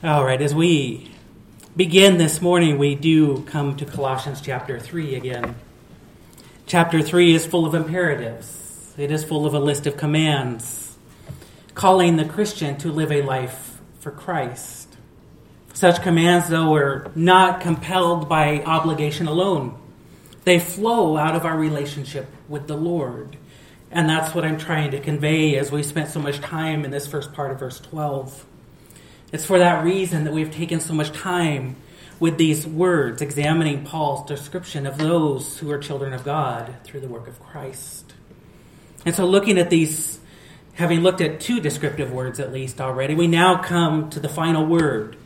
All right, as we begin this morning, we do come to Colossians chapter 3 again. Chapter 3 is full of imperatives, it is full of a list of commands, calling the Christian to live a life for Christ. Such commands, though, are not compelled by obligation alone. They flow out of our relationship with the Lord. And that's what I'm trying to convey as we spent so much time in this first part of verse 12. It's for that reason that we've taken so much time with these words, examining Paul's description of those who are children of God through the work of Christ. And so, looking at these, having looked at two descriptive words at least already, we now come to the final word.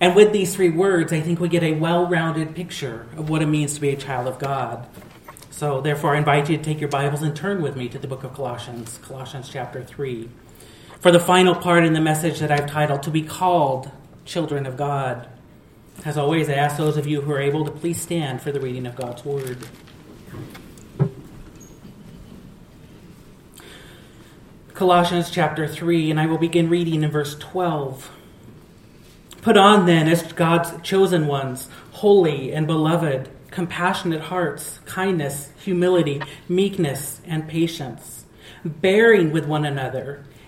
And with these three words, I think we get a well rounded picture of what it means to be a child of God. So, therefore, I invite you to take your Bibles and turn with me to the book of Colossians, Colossians chapter 3 for the final part in the message that I've titled, To Be Called Children of God. As always, I ask those of you who are able to please stand for the reading of God's Word. Colossians chapter 3, and I will begin reading in verse 12. Put on then as God's chosen ones, holy and beloved, compassionate hearts, kindness, humility, meekness, and patience, bearing with one another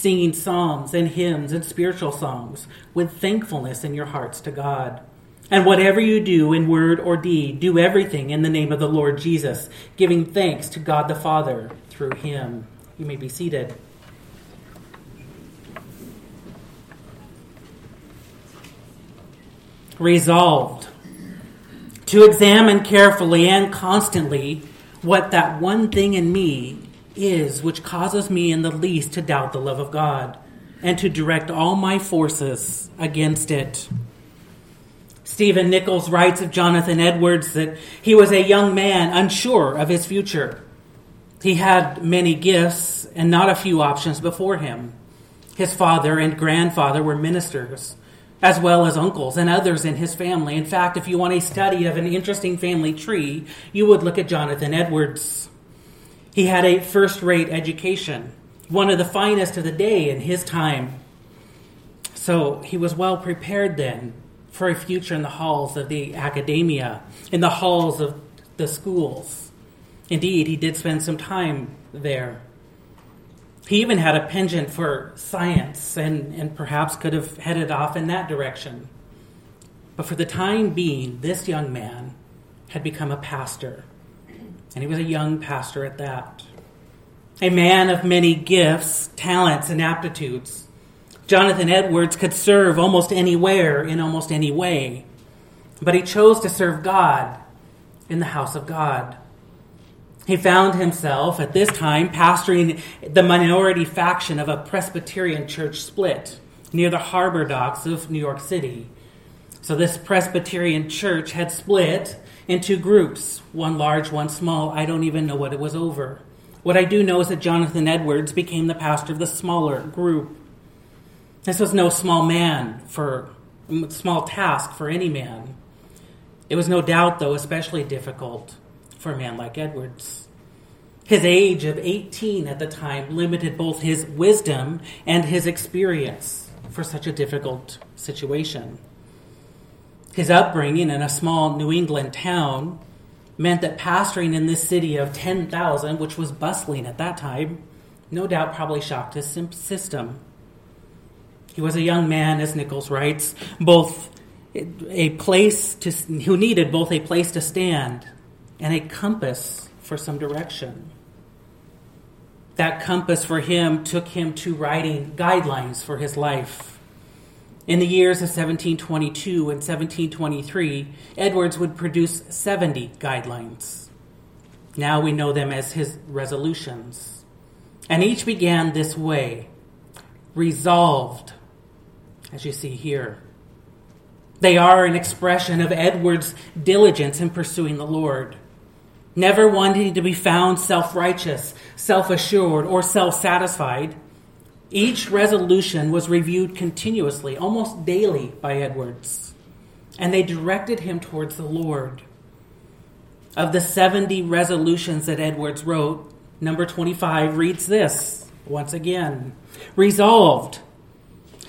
singing psalms and hymns and spiritual songs with thankfulness in your hearts to God. And whatever you do in word or deed, do everything in the name of the Lord Jesus, giving thanks to God the Father through him. You may be seated. Resolved to examine carefully and constantly what that one thing in me is which causes me in the least to doubt the love of God and to direct all my forces against it. Stephen Nichols writes of Jonathan Edwards that he was a young man unsure of his future. He had many gifts and not a few options before him. His father and grandfather were ministers, as well as uncles and others in his family. In fact, if you want a study of an interesting family tree, you would look at Jonathan Edwards. He had a first rate education, one of the finest of the day in his time. So he was well prepared then for a future in the halls of the academia, in the halls of the schools. Indeed, he did spend some time there. He even had a penchant for science and, and perhaps could have headed off in that direction. But for the time being, this young man had become a pastor and he was a young pastor at that. A man of many gifts, talents, and aptitudes. Jonathan Edwards could serve almost anywhere in almost any way, but he chose to serve God in the house of God. He found himself at this time pastoring the minority faction of a Presbyterian church split near the harbor docks of New York City. So, this Presbyterian church had split in two groups one large, one small. I don't even know what it was over. What I do know is that Jonathan Edwards became the pastor of the smaller group. This was no small man for small task for any man. It was no doubt, though, especially difficult for a man like Edwards. His age of 18 at the time limited both his wisdom and his experience for such a difficult situation. His upbringing in a small New England town meant that pastoring in this city of 10,000, which was bustling at that time, no doubt probably shocked his system. He was a young man, as Nichols writes, both a place to, who needed both a place to stand and a compass for some direction. That compass for him took him to writing guidelines for his life. In the years of 1722 and 1723, Edwards would produce 70 guidelines. Now we know them as his resolutions. And each began this way resolved, as you see here. They are an expression of Edward's diligence in pursuing the Lord, never wanting to be found self righteous, self assured, or self satisfied. Each resolution was reviewed continuously, almost daily, by Edwards, and they directed him towards the Lord. Of the 70 resolutions that Edwards wrote, number 25 reads this once again Resolved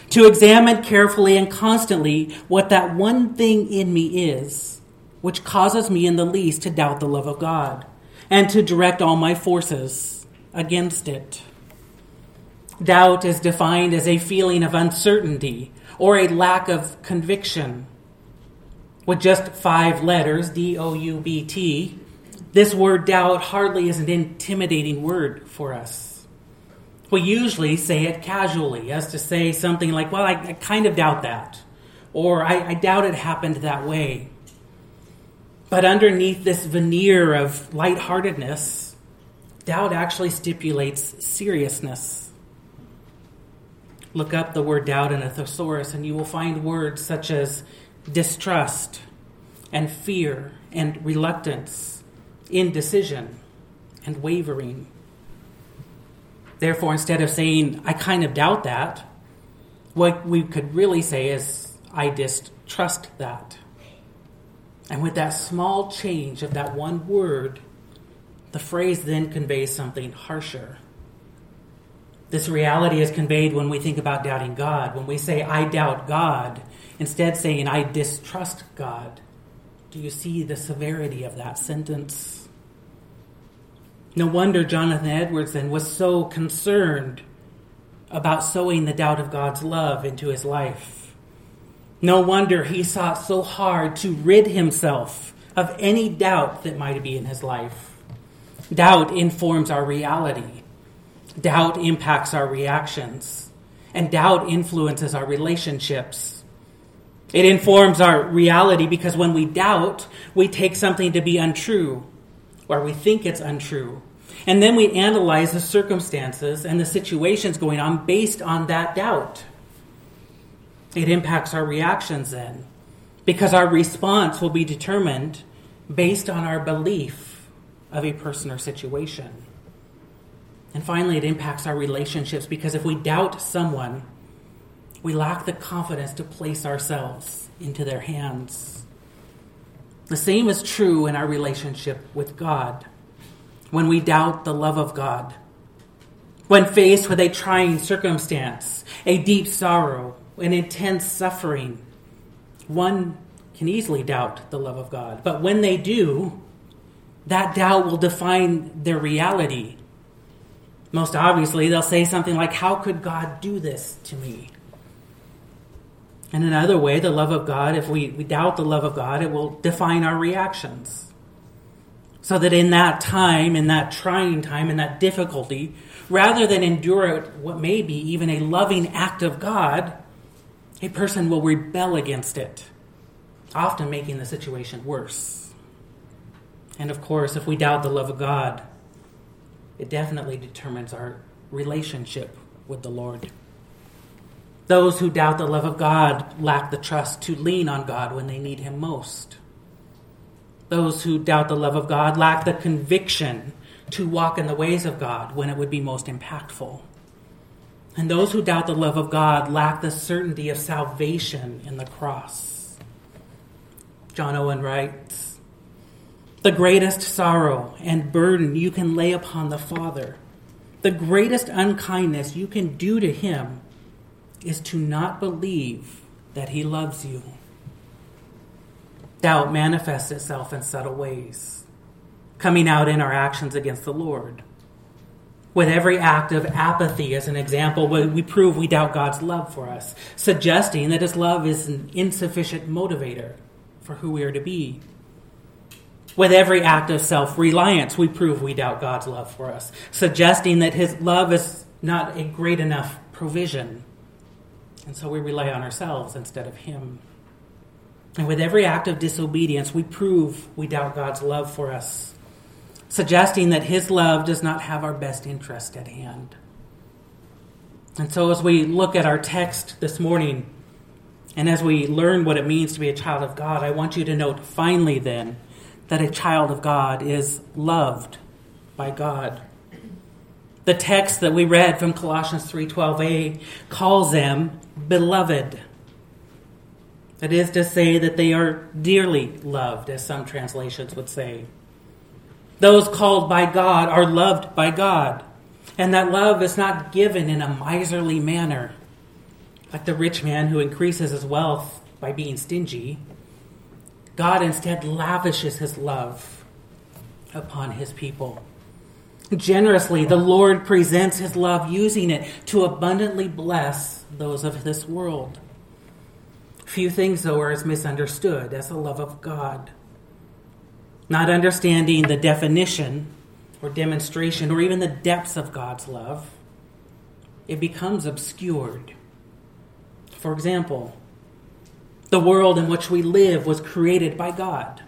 to examine carefully and constantly what that one thing in me is, which causes me in the least to doubt the love of God, and to direct all my forces against it. Doubt is defined as a feeling of uncertainty or a lack of conviction. With just five letters, D O U B T, this word doubt hardly is an intimidating word for us we usually say it casually, as to say something like, Well, I, I kind of doubt that, or I, I doubt it happened that way. But underneath this veneer of lightheartedness, doubt actually stipulates seriousness. Look up the word doubt in a thesaurus, and you will find words such as distrust and fear and reluctance, indecision and wavering. Therefore, instead of saying, I kind of doubt that, what we could really say is, I distrust that. And with that small change of that one word, the phrase then conveys something harsher. This reality is conveyed when we think about doubting God. When we say, I doubt God, instead saying, I distrust God. Do you see the severity of that sentence? No wonder Jonathan Edwards then was so concerned about sowing the doubt of God's love into his life. No wonder he sought so hard to rid himself of any doubt that might be in his life. Doubt informs our reality. Doubt impacts our reactions. And doubt influences our relationships. It informs our reality because when we doubt, we take something to be untrue or we think it's untrue. And then we analyze the circumstances and the situations going on based on that doubt. It impacts our reactions then, because our response will be determined based on our belief of a person or situation. And finally, it impacts our relationships because if we doubt someone, we lack the confidence to place ourselves into their hands. The same is true in our relationship with God when we doubt the love of God. When faced with a trying circumstance, a deep sorrow, an intense suffering, one can easily doubt the love of God. But when they do, that doubt will define their reality. Most obviously, they'll say something like, How could God do this to me? In another way, the love of God, if we, we doubt the love of God, it will define our reactions. So that in that time, in that trying time, in that difficulty, rather than endure what may be even a loving act of God, a person will rebel against it, often making the situation worse. And of course, if we doubt the love of God, it definitely determines our relationship with the Lord. Those who doubt the love of God lack the trust to lean on God when they need Him most. Those who doubt the love of God lack the conviction to walk in the ways of God when it would be most impactful. And those who doubt the love of God lack the certainty of salvation in the cross. John Owen writes The greatest sorrow and burden you can lay upon the Father, the greatest unkindness you can do to him, is to not believe that he loves you. Doubt manifests itself in subtle ways, coming out in our actions against the Lord. With every act of apathy, as an example, we prove we doubt God's love for us, suggesting that His love is an insufficient motivator for who we are to be. With every act of self reliance, we prove we doubt God's love for us, suggesting that His love is not a great enough provision. And so we rely on ourselves instead of Him. And with every act of disobedience, we prove we doubt God's love for us, suggesting that His love does not have our best interest at hand. And so, as we look at our text this morning, And as we learn what it means to be a child of God, I want you to note finally then that a child of God is loved by God. The text that we read from Colossians 3:12a calls them beloved. That is to say that they are dearly loved, as some translations would say. Those called by God are loved by God. And that love is not given in a miserly manner, like the rich man who increases his wealth by being stingy. God instead lavishes his love upon his people. Generously, the Lord presents his love, using it to abundantly bless those of this world. Few things, though, are as misunderstood as the love of God. Not understanding the definition or demonstration or even the depths of God's love, it becomes obscured. For example, the world in which we live was created by God.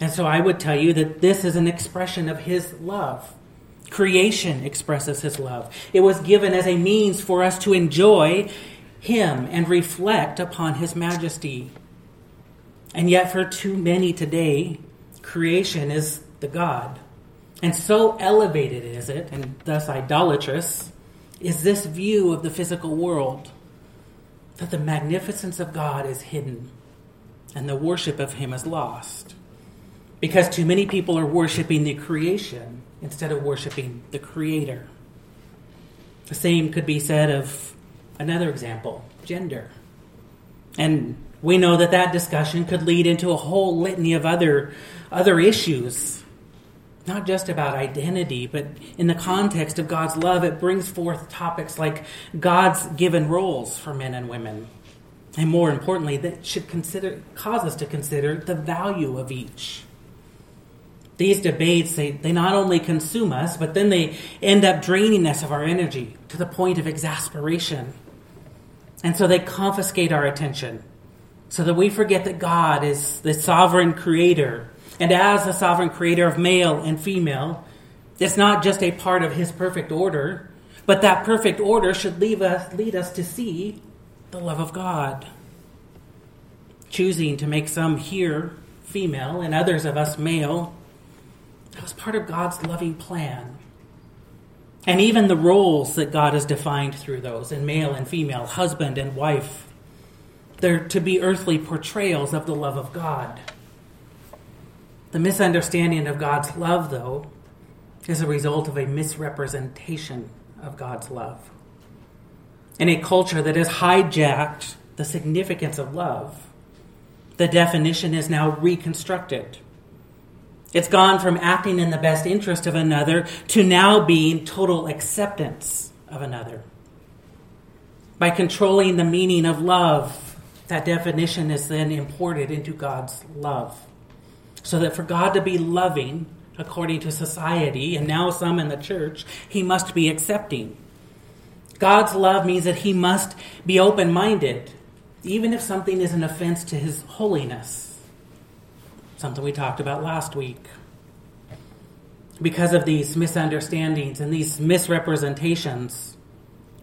And so I would tell you that this is an expression of His love. Creation expresses His love. It was given as a means for us to enjoy Him and reflect upon His majesty. And yet, for too many today, creation is the God. And so elevated is it, and thus idolatrous, is this view of the physical world that the magnificence of God is hidden and the worship of Him is lost. Because too many people are worshiping the creation instead of worshiping the Creator. The same could be said of another example gender. And we know that that discussion could lead into a whole litany of other, other issues not just about identity, but in the context of God's love, it brings forth topics like God's given roles for men and women. And more importantly, that should consider, cause us to consider the value of each. These debates, they, they not only consume us, but then they end up draining us of our energy to the point of exasperation. And so they confiscate our attention so that we forget that God is the sovereign creator and as the sovereign creator of male and female, it's not just a part of his perfect order, but that perfect order should lead us, lead us to see the love of God. Choosing to make some here female and others of us male, that was part of God's loving plan. And even the roles that God has defined through those in male and female, husband and wife, they're to be earthly portrayals of the love of God. The misunderstanding of God's love, though, is a result of a misrepresentation of God's love. In a culture that has hijacked the significance of love, the definition is now reconstructed. It's gone from acting in the best interest of another to now being total acceptance of another. By controlling the meaning of love, that definition is then imported into God's love. So that for God to be loving, according to society, and now some in the church, he must be accepting. God's love means that he must be open minded, even if something is an offense to his holiness. Something we talked about last week. Because of these misunderstandings and these misrepresentations,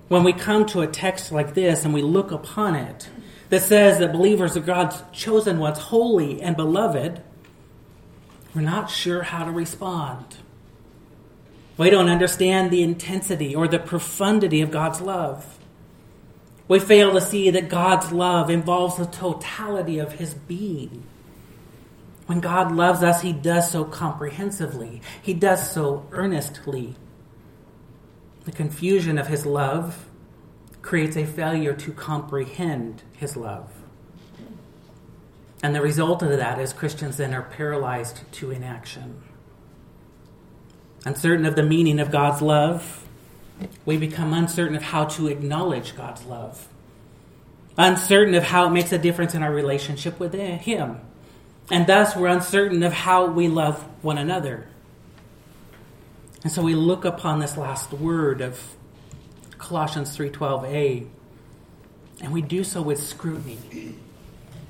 when we come to a text like this and we look upon it that says that believers are God's chosen ones, holy and beloved, we're not sure how to respond. We don't understand the intensity or the profundity of God's love. We fail to see that God's love involves the totality of his being. When God loves us, he does so comprehensively, he does so earnestly. The confusion of his love creates a failure to comprehend his love. And the result of that is Christians then are paralyzed to inaction. Uncertain of the meaning of God's love, we become uncertain of how to acknowledge God's love. Uncertain of how it makes a difference in our relationship with Him. And thus we're uncertain of how we love one another. And so we look upon this last word of Colossians 3:12a and we do so with scrutiny.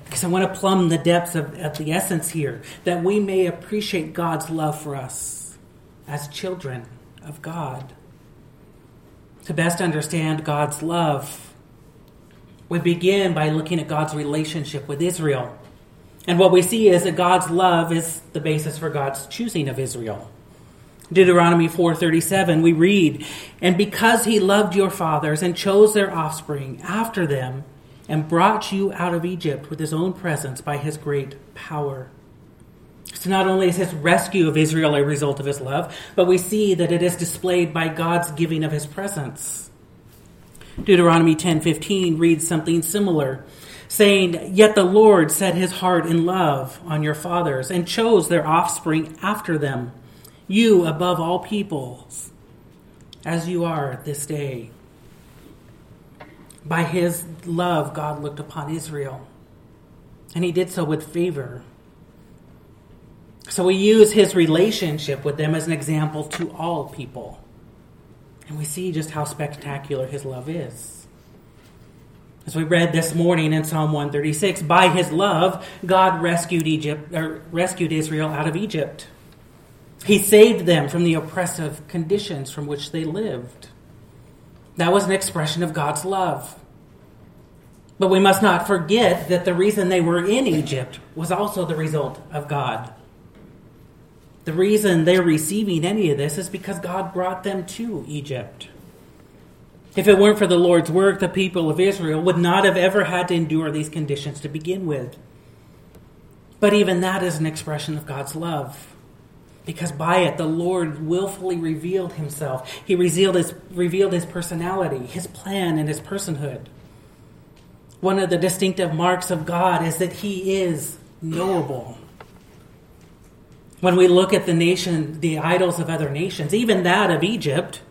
Because I want to plumb the depths of, of the essence here, that we may appreciate God's love for us as children of God. To best understand God's love, We begin by looking at God's relationship with Israel. And what we see is that God's love is the basis for God's choosing of Israel. Deuteronomy 4:37 we read, "And because he loved your fathers and chose their offspring after them and brought you out of Egypt with his own presence by his great power." So not only is his rescue of Israel a result of his love, but we see that it is displayed by God's giving of his presence. Deuteronomy 10:15 reads something similar saying, Yet the Lord set his heart in love on your fathers and chose their offspring after them, you above all peoples, as you are this day. By his love, God looked upon Israel, and he did so with favor. So we use his relationship with them as an example to all people. And we see just how spectacular his love is. As we read this morning in Psalm 136, by his love, God rescued Egypt or rescued Israel out of Egypt. He saved them from the oppressive conditions from which they lived. That was an expression of God's love. But we must not forget that the reason they were in Egypt was also the result of God. The reason they're receiving any of this is because God brought them to Egypt. If it weren't for the Lord's work, the people of Israel would not have ever had to endure these conditions to begin with. But even that is an expression of God's love. Because by it, the Lord willfully revealed himself. He revealed his, revealed his personality, his plan, and his personhood. One of the distinctive marks of God is that he is knowable. When we look at the nation, the idols of other nations, even that of Egypt,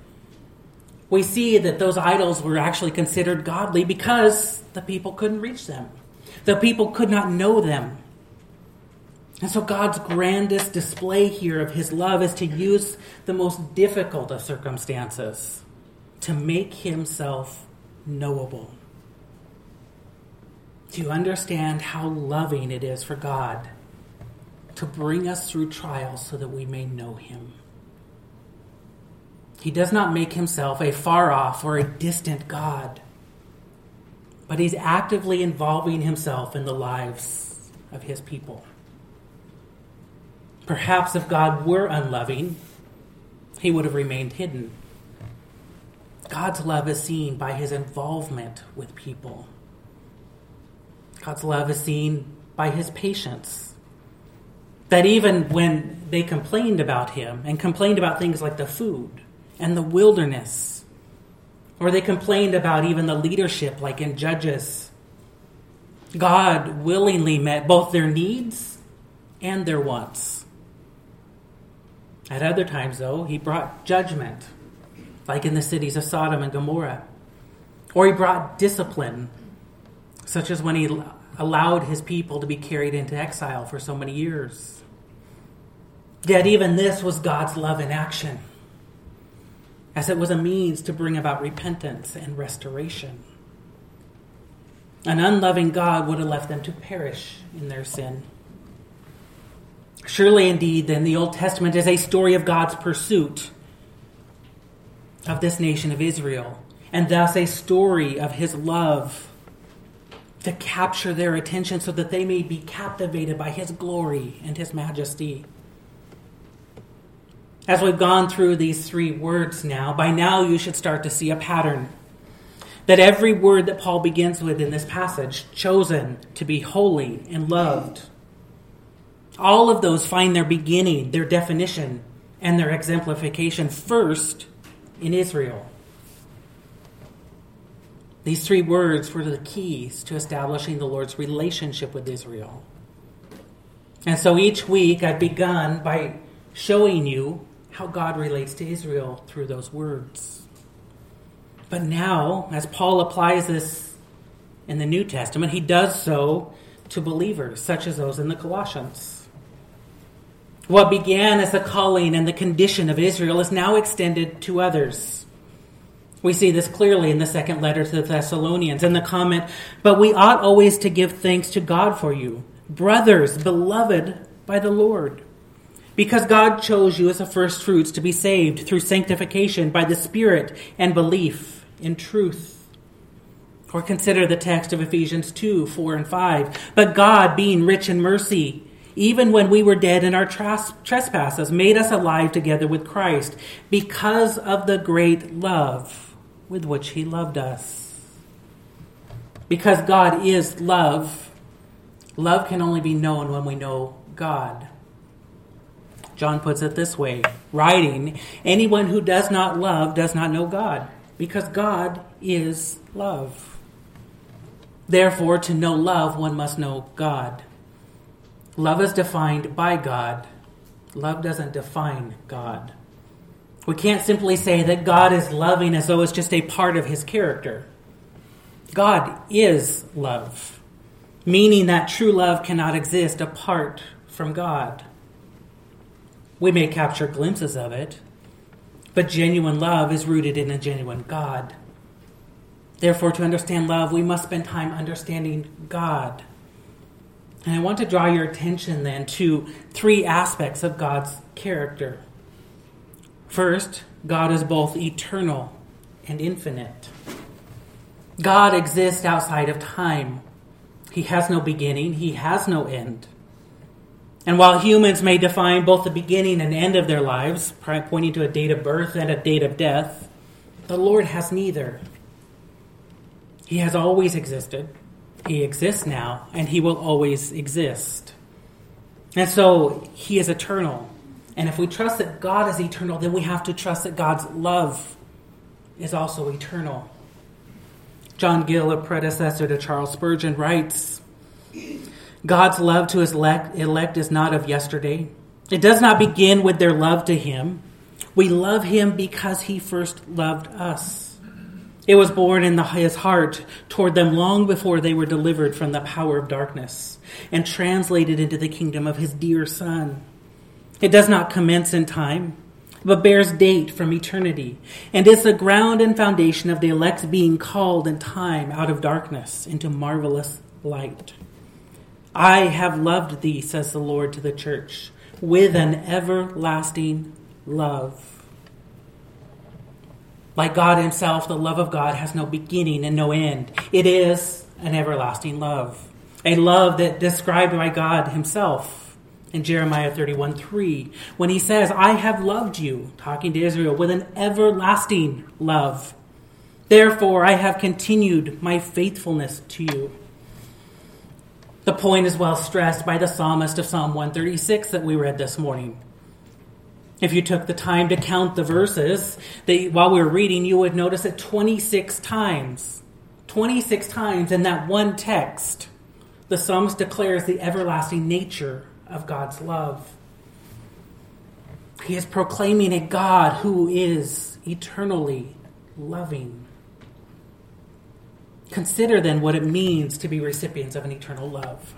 we see that those idols were actually considered godly because the people couldn't reach them. The people could not know them. And so God's grandest display here of his love is to use the most difficult of circumstances to make himself knowable. To understand how loving it is for God to bring us through trials so that we may know him. He does not make himself a far off or a distant God, but he's actively involving himself in the lives of his people. Perhaps if God were unloving, he would have remained hidden. God's love is seen by his involvement with people. God's love is seen by his patience. That even when they complained about him and complained about things like the food, and the wilderness. Or they complained about even the leadership, like in Judges. God willingly met both their needs and their wants. At other times, though, he brought judgment, like in the cities of Sodom and Gomorrah. Or he brought discipline, such as when he allowed his people to be carried into exile for so many years. Yet, even this was God's love in action as it was a means to bring about repentance and restoration. An unloving God would have left them to perish in their sin. Surely, indeed, then, the Old Testament is a story of God's pursuit of this nation of Israel, and thus a story of his love to capture their attention so that they may be captivated by his glory and his majesty. As we've gone through these three words now, by now you should start to see a pattern. That every word that Paul begins with in this passage, chosen to be holy and loved, all of those find their beginning, their definition, and their exemplification first in Israel. These three words were the keys to establishing the Lord's relationship with Israel. And so each week I've begun by showing you how God relates to Israel through those words. But now, as Paul applies this in the New Testament, he does so to believers, such as those in the Colossians. What began as the calling and the condition of Israel is now extended to others. We see this clearly in the second letter to the Thessalonians in the comment, but we ought always to give thanks to God for you, brothers, beloved by the Lord because God chose you as the first fruits to be saved through sanctification by the Spirit and belief in truth. Or consider the text of Ephesians 2 4 and 5. But God, being rich in mercy, even when we were dead in our trespasses, made us alive together with Christ because of the great love with which He loved us. Because God is love, love can only be known when we know God. John puts it this way writing, anyone who does not love does not know God, because God is love. Therefore, to know love, one must know God. Love is defined by God. Love doesn't define God. We can't simply say that God is loving as though it's just a part of his character. God is love, meaning that true love cannot exist apart from God. We may capture glimpses of it, but genuine love is rooted in a genuine God. Therefore, to understand love, we must spend time understanding God. And I want to draw your attention then to three aspects of God's character. First, God is both eternal and infinite. God exists outside of time. He has no beginning, He has no end. And while humans may define both the beginning and end of their lives, pointing to a date of birth and a date of death, the Lord has neither. He has always existed, He exists now, and He will always exist. And so He is eternal. And if we trust that God is eternal, then we have to trust that God's love is also eternal. John Gill, a predecessor to Charles Spurgeon, writes God's love to his elect is not of yesterday. It does not begin with their love to him. We love him because he first loved us. It was born in the, his heart toward them long before they were delivered from the power of darkness and translated into the kingdom of his dear Son. It does not commence in time, but bears date from eternity, and is the ground and foundation of the elect's being called in time out of darkness into marvelous light. I have loved thee, says the Lord to the church, with an everlasting love. Like God Himself, the love of God has no beginning and no end. It is an everlasting love, a love that described by God Himself in Jeremiah 31 3, when he says, I have loved you, talking to Israel, with an everlasting love. Therefore, I have continued my faithfulness to you. The point is well stressed by the psalmist of Psalm 136 that we read this morning. If you took the time to count the verses, that while we were reading, you would notice it 26 times. 26 times in that one text, the psalmist declares the everlasting nature of God's love. He is proclaiming a God who is eternally loving. Consider then what it means to be recipients of an eternal love.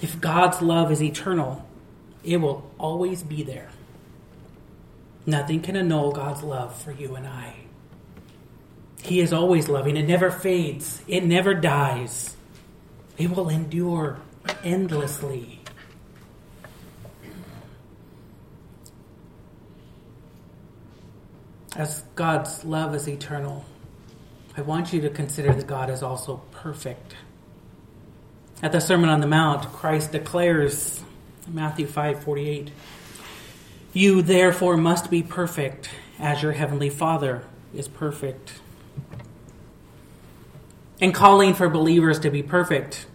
If God's love is eternal, it will always be there. Nothing can annul God's love for you and I. He is always loving. It never fades, it never dies. It will endure endlessly. As God's love is eternal, I want you to consider that God is also perfect. At the Sermon on the Mount, Christ declares, Matthew 5 48, You therefore must be perfect as your heavenly Father is perfect. In calling for believers to be perfect,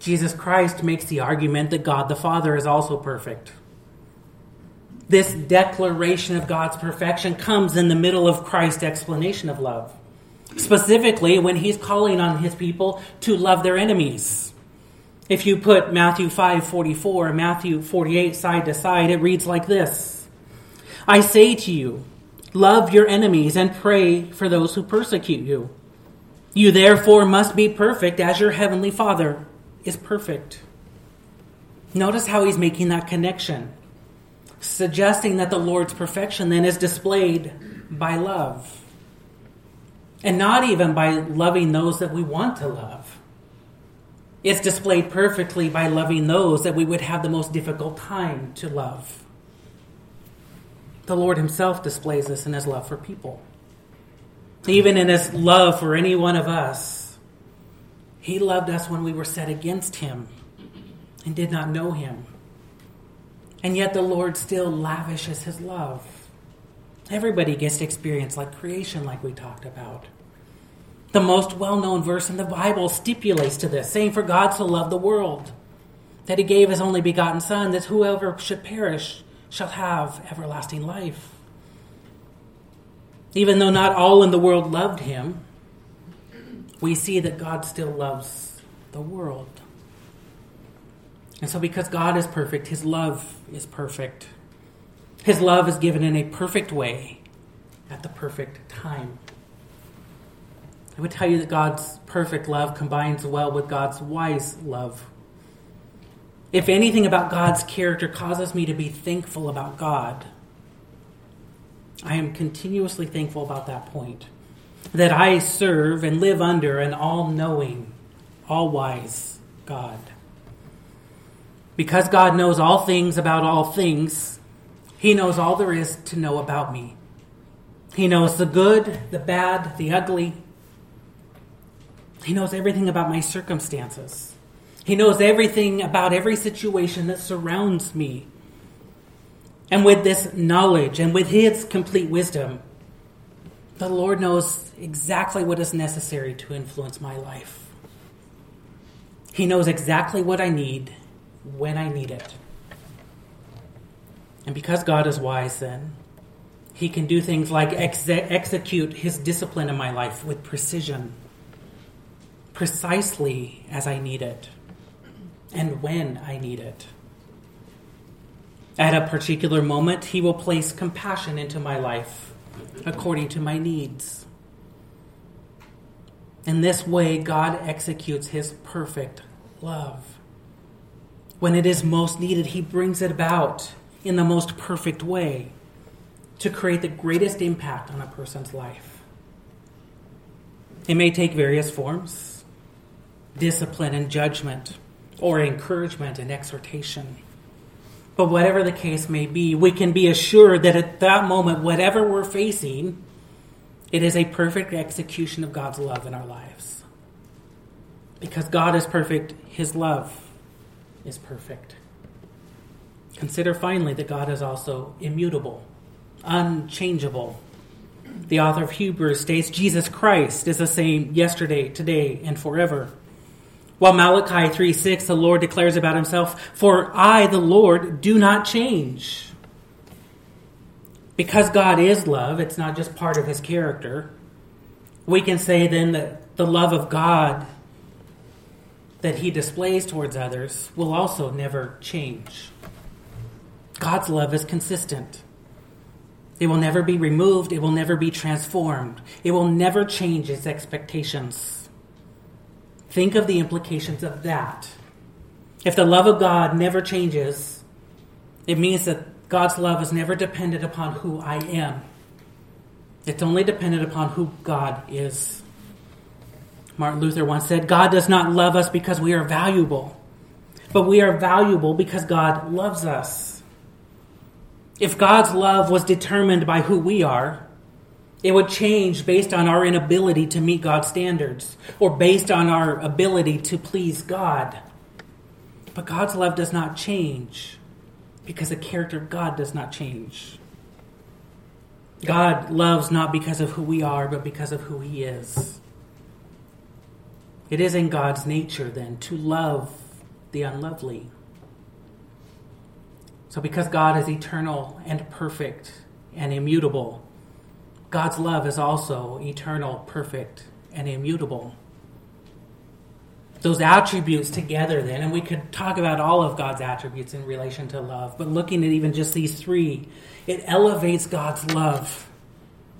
Jesus Christ makes the argument that God the Father is also perfect. This declaration of God's perfection comes in the middle of Christ's explanation of love. Specifically, when he's calling on his people to love their enemies. If you put Matthew 5:44 and Matthew 48 side to side, it reads like this. I say to you, love your enemies and pray for those who persecute you. You therefore must be perfect as your heavenly Father is perfect. Notice how he's making that connection suggesting that the Lord's perfection then is displayed by love. And not even by loving those that we want to love. It's displayed perfectly by loving those that we would have the most difficult time to love. The Lord Himself displays this in His love for people. Even in his love for any one of us, he loved us when we were set against him and did not know him. And yet the Lord still lavishes his love. Everybody gets to experience like creation, like we talked about. The most well known verse in the Bible stipulates to this, saying, For God so loved the world that he gave his only begotten Son, that whoever should perish shall have everlasting life. Even though not all in the world loved him, we see that God still loves the world. And so, because God is perfect, his love is perfect. His love is given in a perfect way at the perfect time. I would tell you that God's perfect love combines well with God's wise love. If anything about God's character causes me to be thankful about God, I am continuously thankful about that point. That I serve and live under an all knowing, all wise God. Because God knows all things about all things, He knows all there is to know about me. He knows the good, the bad, the ugly. He knows everything about my circumstances. He knows everything about every situation that surrounds me. And with this knowledge and with His complete wisdom, the Lord knows exactly what is necessary to influence my life. He knows exactly what I need when I need it. And because God is wise, then, He can do things like ex- execute His discipline in my life with precision, precisely as I need it and when I need it. At a particular moment, He will place compassion into my life according to my needs. In this way, God executes His perfect love. When it is most needed, He brings it about in the most perfect way to create the greatest impact on a person's life. It may take various forms discipline and judgment or encouragement and exhortation. But whatever the case may be, we can be assured that at that moment, whatever we're facing, it is a perfect execution of God's love in our lives. Because God is perfect, His love is perfect. Consider finally that God is also immutable, unchangeable. The author of Hebrews states Jesus Christ is the same yesterday, today, and forever. While Malachi 3 6, the Lord declares about himself, For I, the Lord, do not change. Because God is love, it's not just part of his character. We can say then that the love of God that he displays towards others will also never change. God's love is consistent. It will never be removed. It will never be transformed. It will never change its expectations. Think of the implications of that. If the love of God never changes, it means that God's love is never dependent upon who I am. It's only dependent upon who God is. Martin Luther once said, God does not love us because we are valuable, but we are valuable because God loves us. If God's love was determined by who we are, it would change based on our inability to meet God's standards or based on our ability to please God. But God's love does not change because the character of God does not change. God loves not because of who we are, but because of who He is. It is in God's nature, then, to love the unlovely. So, because God is eternal and perfect and immutable, God's love is also eternal, perfect, and immutable. Those attributes together, then, and we could talk about all of God's attributes in relation to love, but looking at even just these three, it elevates God's love,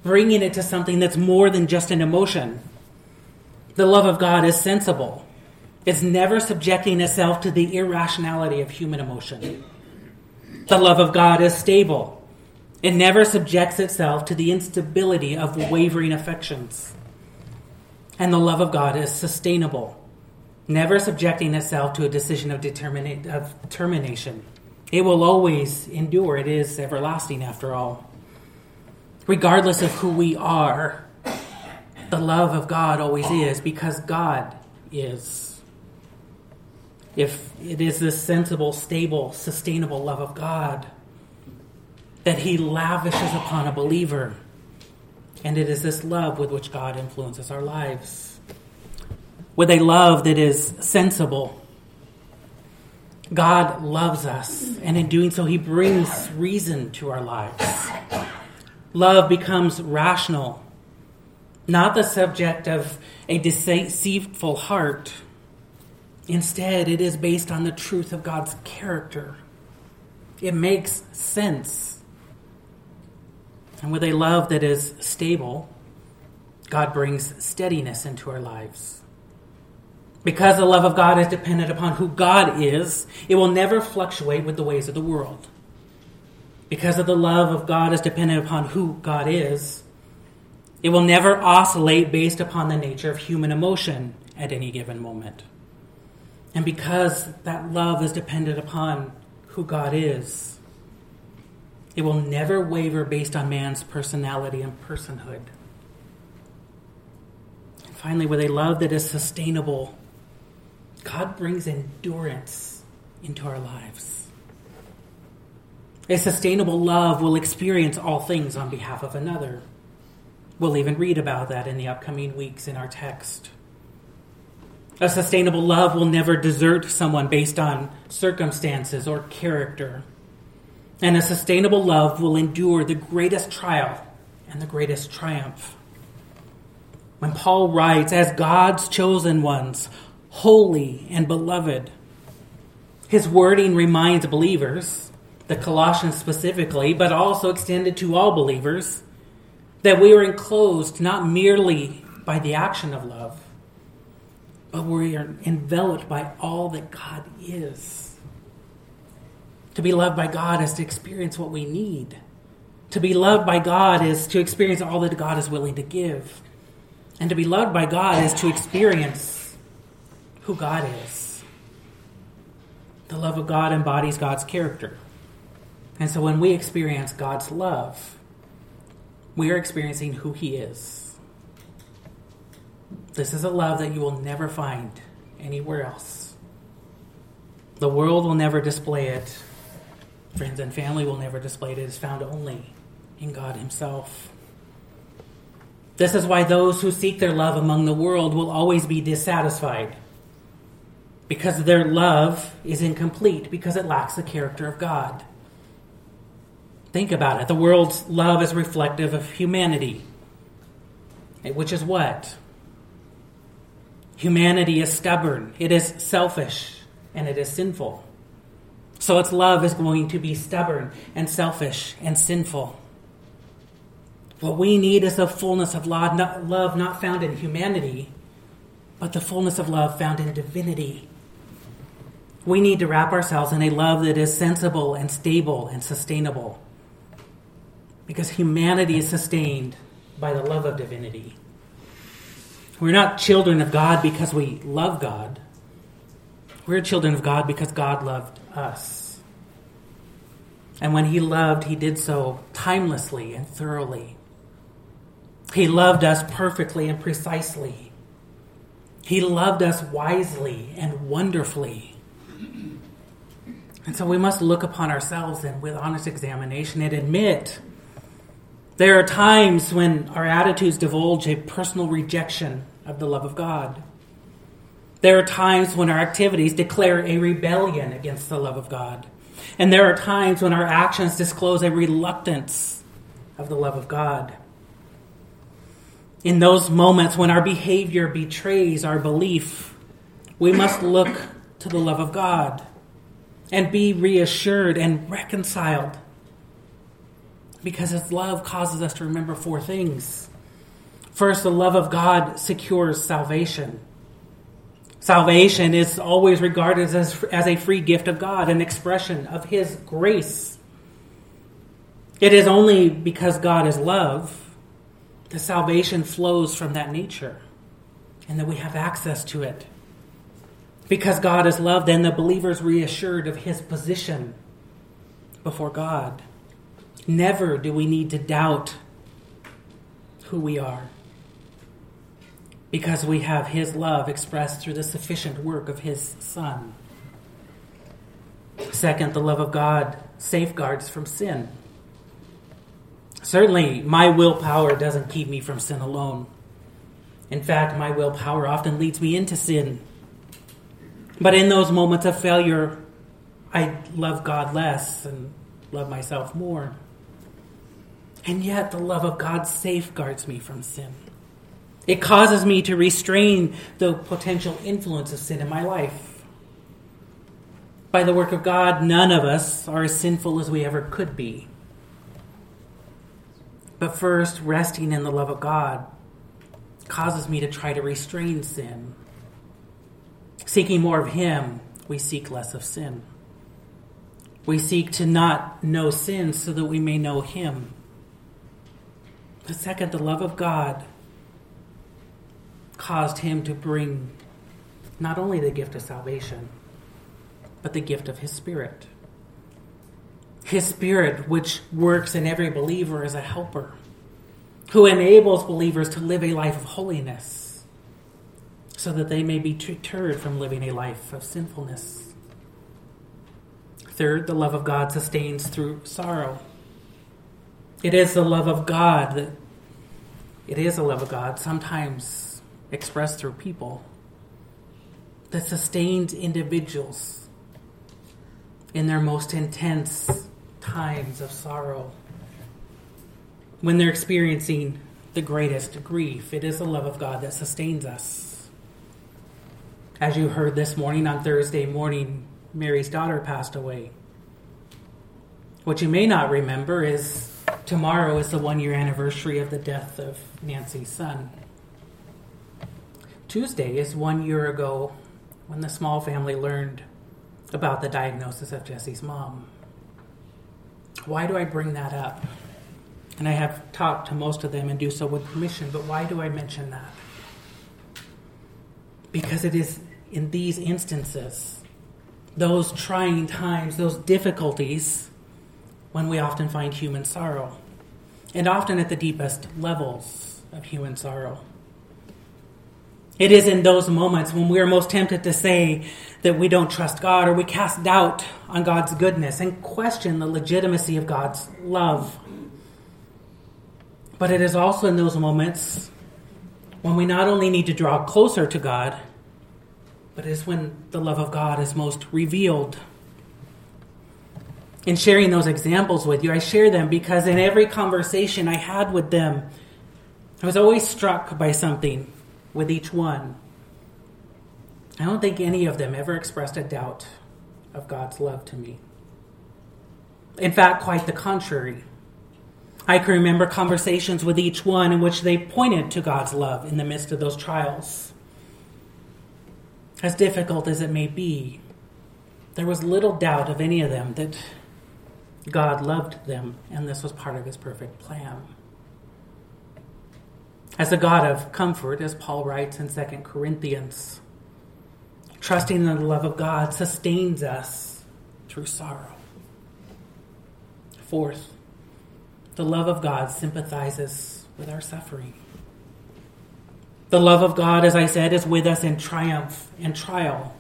bringing it to something that's more than just an emotion. The love of God is sensible, it's never subjecting itself to the irrationality of human emotion. The love of God is stable. It never subjects itself to the instability of wavering affections. And the love of God is sustainable, never subjecting itself to a decision of, determina- of termination. It will always endure. It is everlasting, after all. Regardless of who we are, the love of God always is because God is. If it is this sensible, stable, sustainable love of God that He lavishes upon a believer, and it is this love with which God influences our lives. With a love that is sensible, God loves us, and in doing so, He brings reason to our lives. Love becomes rational not the subject of a deceitful heart. Instead, it is based on the truth of God's character. It makes sense. And with a love that is stable, God brings steadiness into our lives. Because the love of God is dependent upon who God is, it will never fluctuate with the ways of the world. Because of the love of God is dependent upon who God is, it will never oscillate based upon the nature of human emotion at any given moment. And because that love is dependent upon who God is, it will never waver based on man's personality and personhood. And finally, with a love that is sustainable, God brings endurance into our lives. A sustainable love will experience all things on behalf of another. We'll even read about that in the upcoming weeks in our text. A sustainable love will never desert someone based on circumstances or character. And a sustainable love will endure the greatest trial and the greatest triumph. When Paul writes, as God's chosen ones, holy and beloved, his wording reminds believers, the Colossians specifically, but also extended to all believers, that we are enclosed not merely by the action of love, but we are enveloped by all that God is. To be loved by God is to experience what we need. To be loved by God is to experience all that God is willing to give. And to be loved by God is to experience who God is. The love of God embodies God's character. And so when we experience God's love, we are experiencing who He is. This is a love that you will never find anywhere else. The world will never display it. Friends and family will never display it. It is found only in God Himself. This is why those who seek their love among the world will always be dissatisfied. Because their love is incomplete, because it lacks the character of God. Think about it. The world's love is reflective of humanity, which is what? Humanity is stubborn, it is selfish, and it is sinful. So its love is going to be stubborn and selfish and sinful. What we need is a fullness of love not, love not found in humanity, but the fullness of love found in divinity. We need to wrap ourselves in a love that is sensible and stable and sustainable because humanity is sustained by the love of divinity. We're not children of God because we love God. We're children of God because God loved us. And when He loved, He did so timelessly and thoroughly. He loved us perfectly and precisely. He loved us wisely and wonderfully. And so we must look upon ourselves and with honest examination and admit there are times when our attitudes divulge a personal rejection of the love of God. There are times when our activities declare a rebellion against the love of God. And there are times when our actions disclose a reluctance of the love of God. In those moments when our behavior betrays our belief, we must look to the love of God and be reassured and reconciled because His love causes us to remember four things. First, the love of God secures salvation. Salvation is always regarded as, as a free gift of God, an expression of His grace. It is only because God is love that salvation flows from that nature and that we have access to it. Because God is love, then the believer is reassured of his position before God. Never do we need to doubt who we are. Because we have His love expressed through the sufficient work of His Son. Second, the love of God safeguards from sin. Certainly, my willpower doesn't keep me from sin alone. In fact, my willpower often leads me into sin. But in those moments of failure, I love God less and love myself more. And yet, the love of God safeguards me from sin. It causes me to restrain the potential influence of sin in my life. By the work of God, none of us are as sinful as we ever could be. But first, resting in the love of God causes me to try to restrain sin. Seeking more of Him, we seek less of sin. We seek to not know sin so that we may know Him. The second, the love of God caused Him to bring not only the gift of salvation, but the gift of His Spirit. His Spirit, which works in every believer as a helper, who enables believers to live a life of holiness so that they may be deterred from living a life of sinfulness. Third, the love of God sustains through sorrow. It is the love of God that it is the love of God, sometimes expressed through people, that sustains individuals in their most intense times of sorrow. When they're experiencing the greatest grief, it is the love of God that sustains us. As you heard this morning on Thursday morning, Mary's daughter passed away. What you may not remember is tomorrow is the one year anniversary of the death of Nancy's son. Tuesday is one year ago when the small family learned about the diagnosis of Jesse's mom. Why do I bring that up? And I have talked to most of them and do so with permission, but why do I mention that? Because it is in these instances, those trying times, those difficulties, when we often find human sorrow, and often at the deepest levels of human sorrow. It is in those moments when we are most tempted to say that we don't trust God or we cast doubt on God's goodness and question the legitimacy of God's love. But it is also in those moments when we not only need to draw closer to God, but it is when the love of God is most revealed in sharing those examples with you. I share them because in every conversation I had with them, I was always struck by something with each one. I don't think any of them ever expressed a doubt of God's love to me. In fact, quite the contrary. I can remember conversations with each one in which they pointed to God's love in the midst of those trials. As difficult as it may be, there was little doubt of any of them that God loved them, and this was part of his perfect plan. As a God of comfort, as Paul writes in 2 Corinthians, trusting in the love of God sustains us through sorrow. Fourth, the love of God sympathizes with our suffering. The love of God, as I said, is with us in triumph and trial.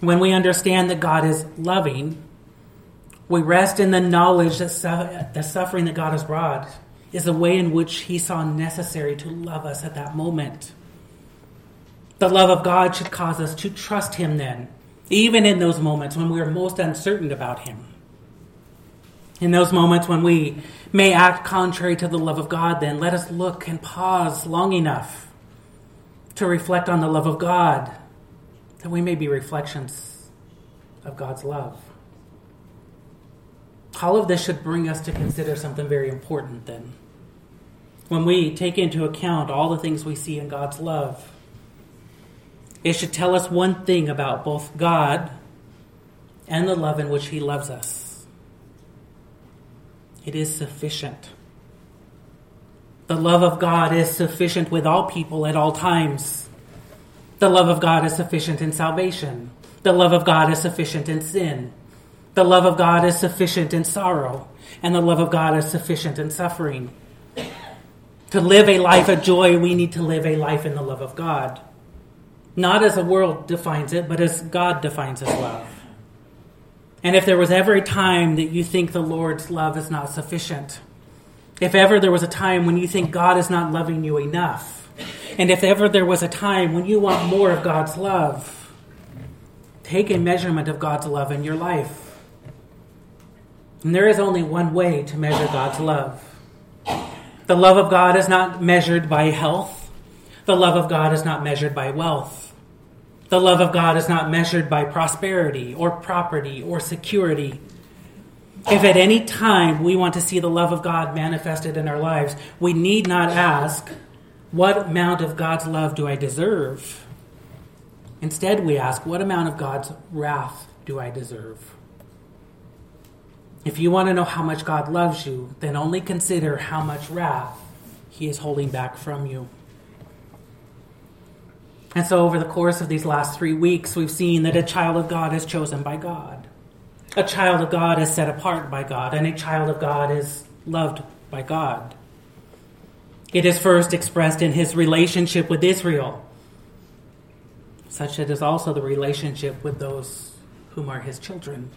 When we understand that God is loving, we rest in the knowledge that su- the suffering that God has brought is the way in which He saw necessary to love us at that moment. The love of God should cause us to trust Him then, even in those moments when we are most uncertain about Him. In those moments when we may act contrary to the love of God, then let us look and pause long enough to reflect on the love of God, that we may be reflections of God's love. All of this should bring us to consider something very important then. When we take into account all the things we see in God's love, it should tell us one thing about both God and the love in which He loves us. It is sufficient. The love of God is sufficient with all people at all times. The love of God is sufficient in salvation. The love of God is sufficient in sin. The love of God is sufficient in sorrow, and the love of God is sufficient in suffering. To live a life of joy, we need to live a life in the love of God. Not as the world defines it, but as God defines his love. And if there was ever a time that you think the Lord's love is not sufficient, if ever there was a time when you think God is not loving you enough, and if ever there was a time when you want more of God's love, take a measurement of God's love in your life. And there is only one way to measure God's love. The love of God is not measured by health. The love of God is not measured by wealth. The love of God is not measured by prosperity or property or security. If at any time we want to see the love of God manifested in our lives, we need not ask, What amount of God's love do I deserve? Instead, we ask, What amount of God's wrath do I deserve? If you want to know how much God loves you, then only consider how much wrath He is holding back from you. And so, over the course of these last three weeks, we've seen that a child of God is chosen by God. A child of God is set apart by God, and a child of God is loved by God. It is first expressed in his relationship with Israel, such it is also the relationship with those whom are his children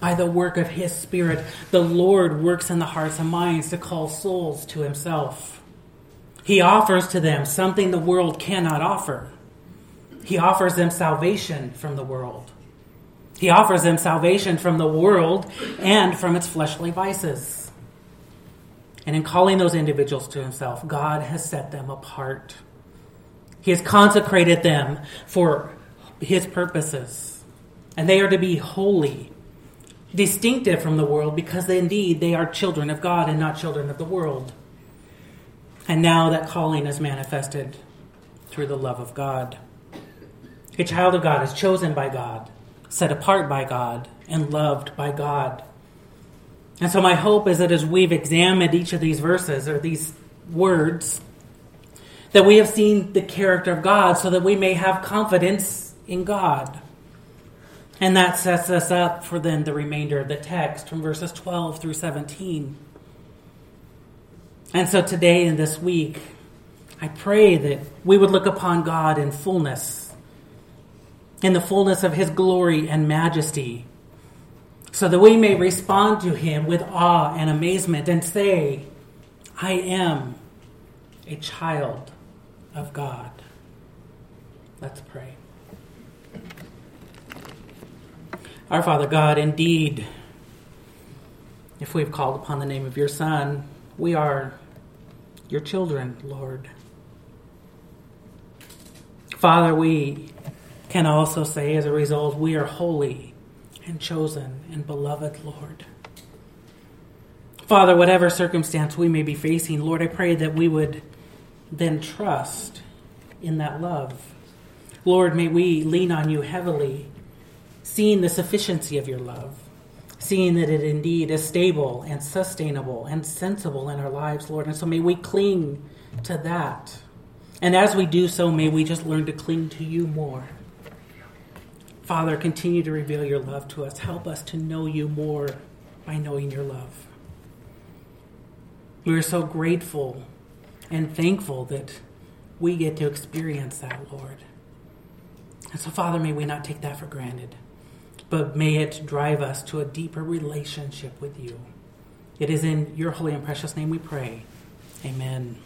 by the work of His Spirit, the Lord works in the hearts and minds to call souls to Himself. He offers to them something the world cannot offer. He offers them salvation from the world. He offers them salvation from the world and from its fleshly vices. And in calling those individuals to Himself, God has set them apart. He has consecrated them for His purposes. And they are to be holy distinctive from the world because they, indeed they are children of God and not children of the world. And now that calling is manifested through the love of God. A child of God is chosen by God, set apart by God, and loved by God. And so, my hope is that as we've examined each of these verses or these words, that we have seen the character of God so that we may have confidence in God. And that sets us up for then the remainder of the text from verses 12 through 17. And so today and this week, I pray that we would look upon God in fullness, in the fullness of His glory and majesty, so that we may respond to Him with awe and amazement and say, I am a child of God. Let's pray. Our Father God, indeed, if we've called upon the name of your Son, we are your children, Lord. Father, we can also say as a result, we are holy and chosen and beloved, Lord. Father, whatever circumstance we may be facing, Lord, I pray that we would then trust in that love. Lord, may we lean on you heavily seeing the sufficiency of your love, seeing that it indeed is stable and sustainable and sensible in our lives, Lord. And so may we cling to that. And as we do so, may we just learn to cling to you more. Father, continue to reveal your love to us. Help us to know you more by knowing your love. We are so grateful and thankful that we get to experience that, Lord. And so, Father, may we not take that for granted but may it drive us to a deeper relationship with you. It is in your holy and precious name we pray. Amen.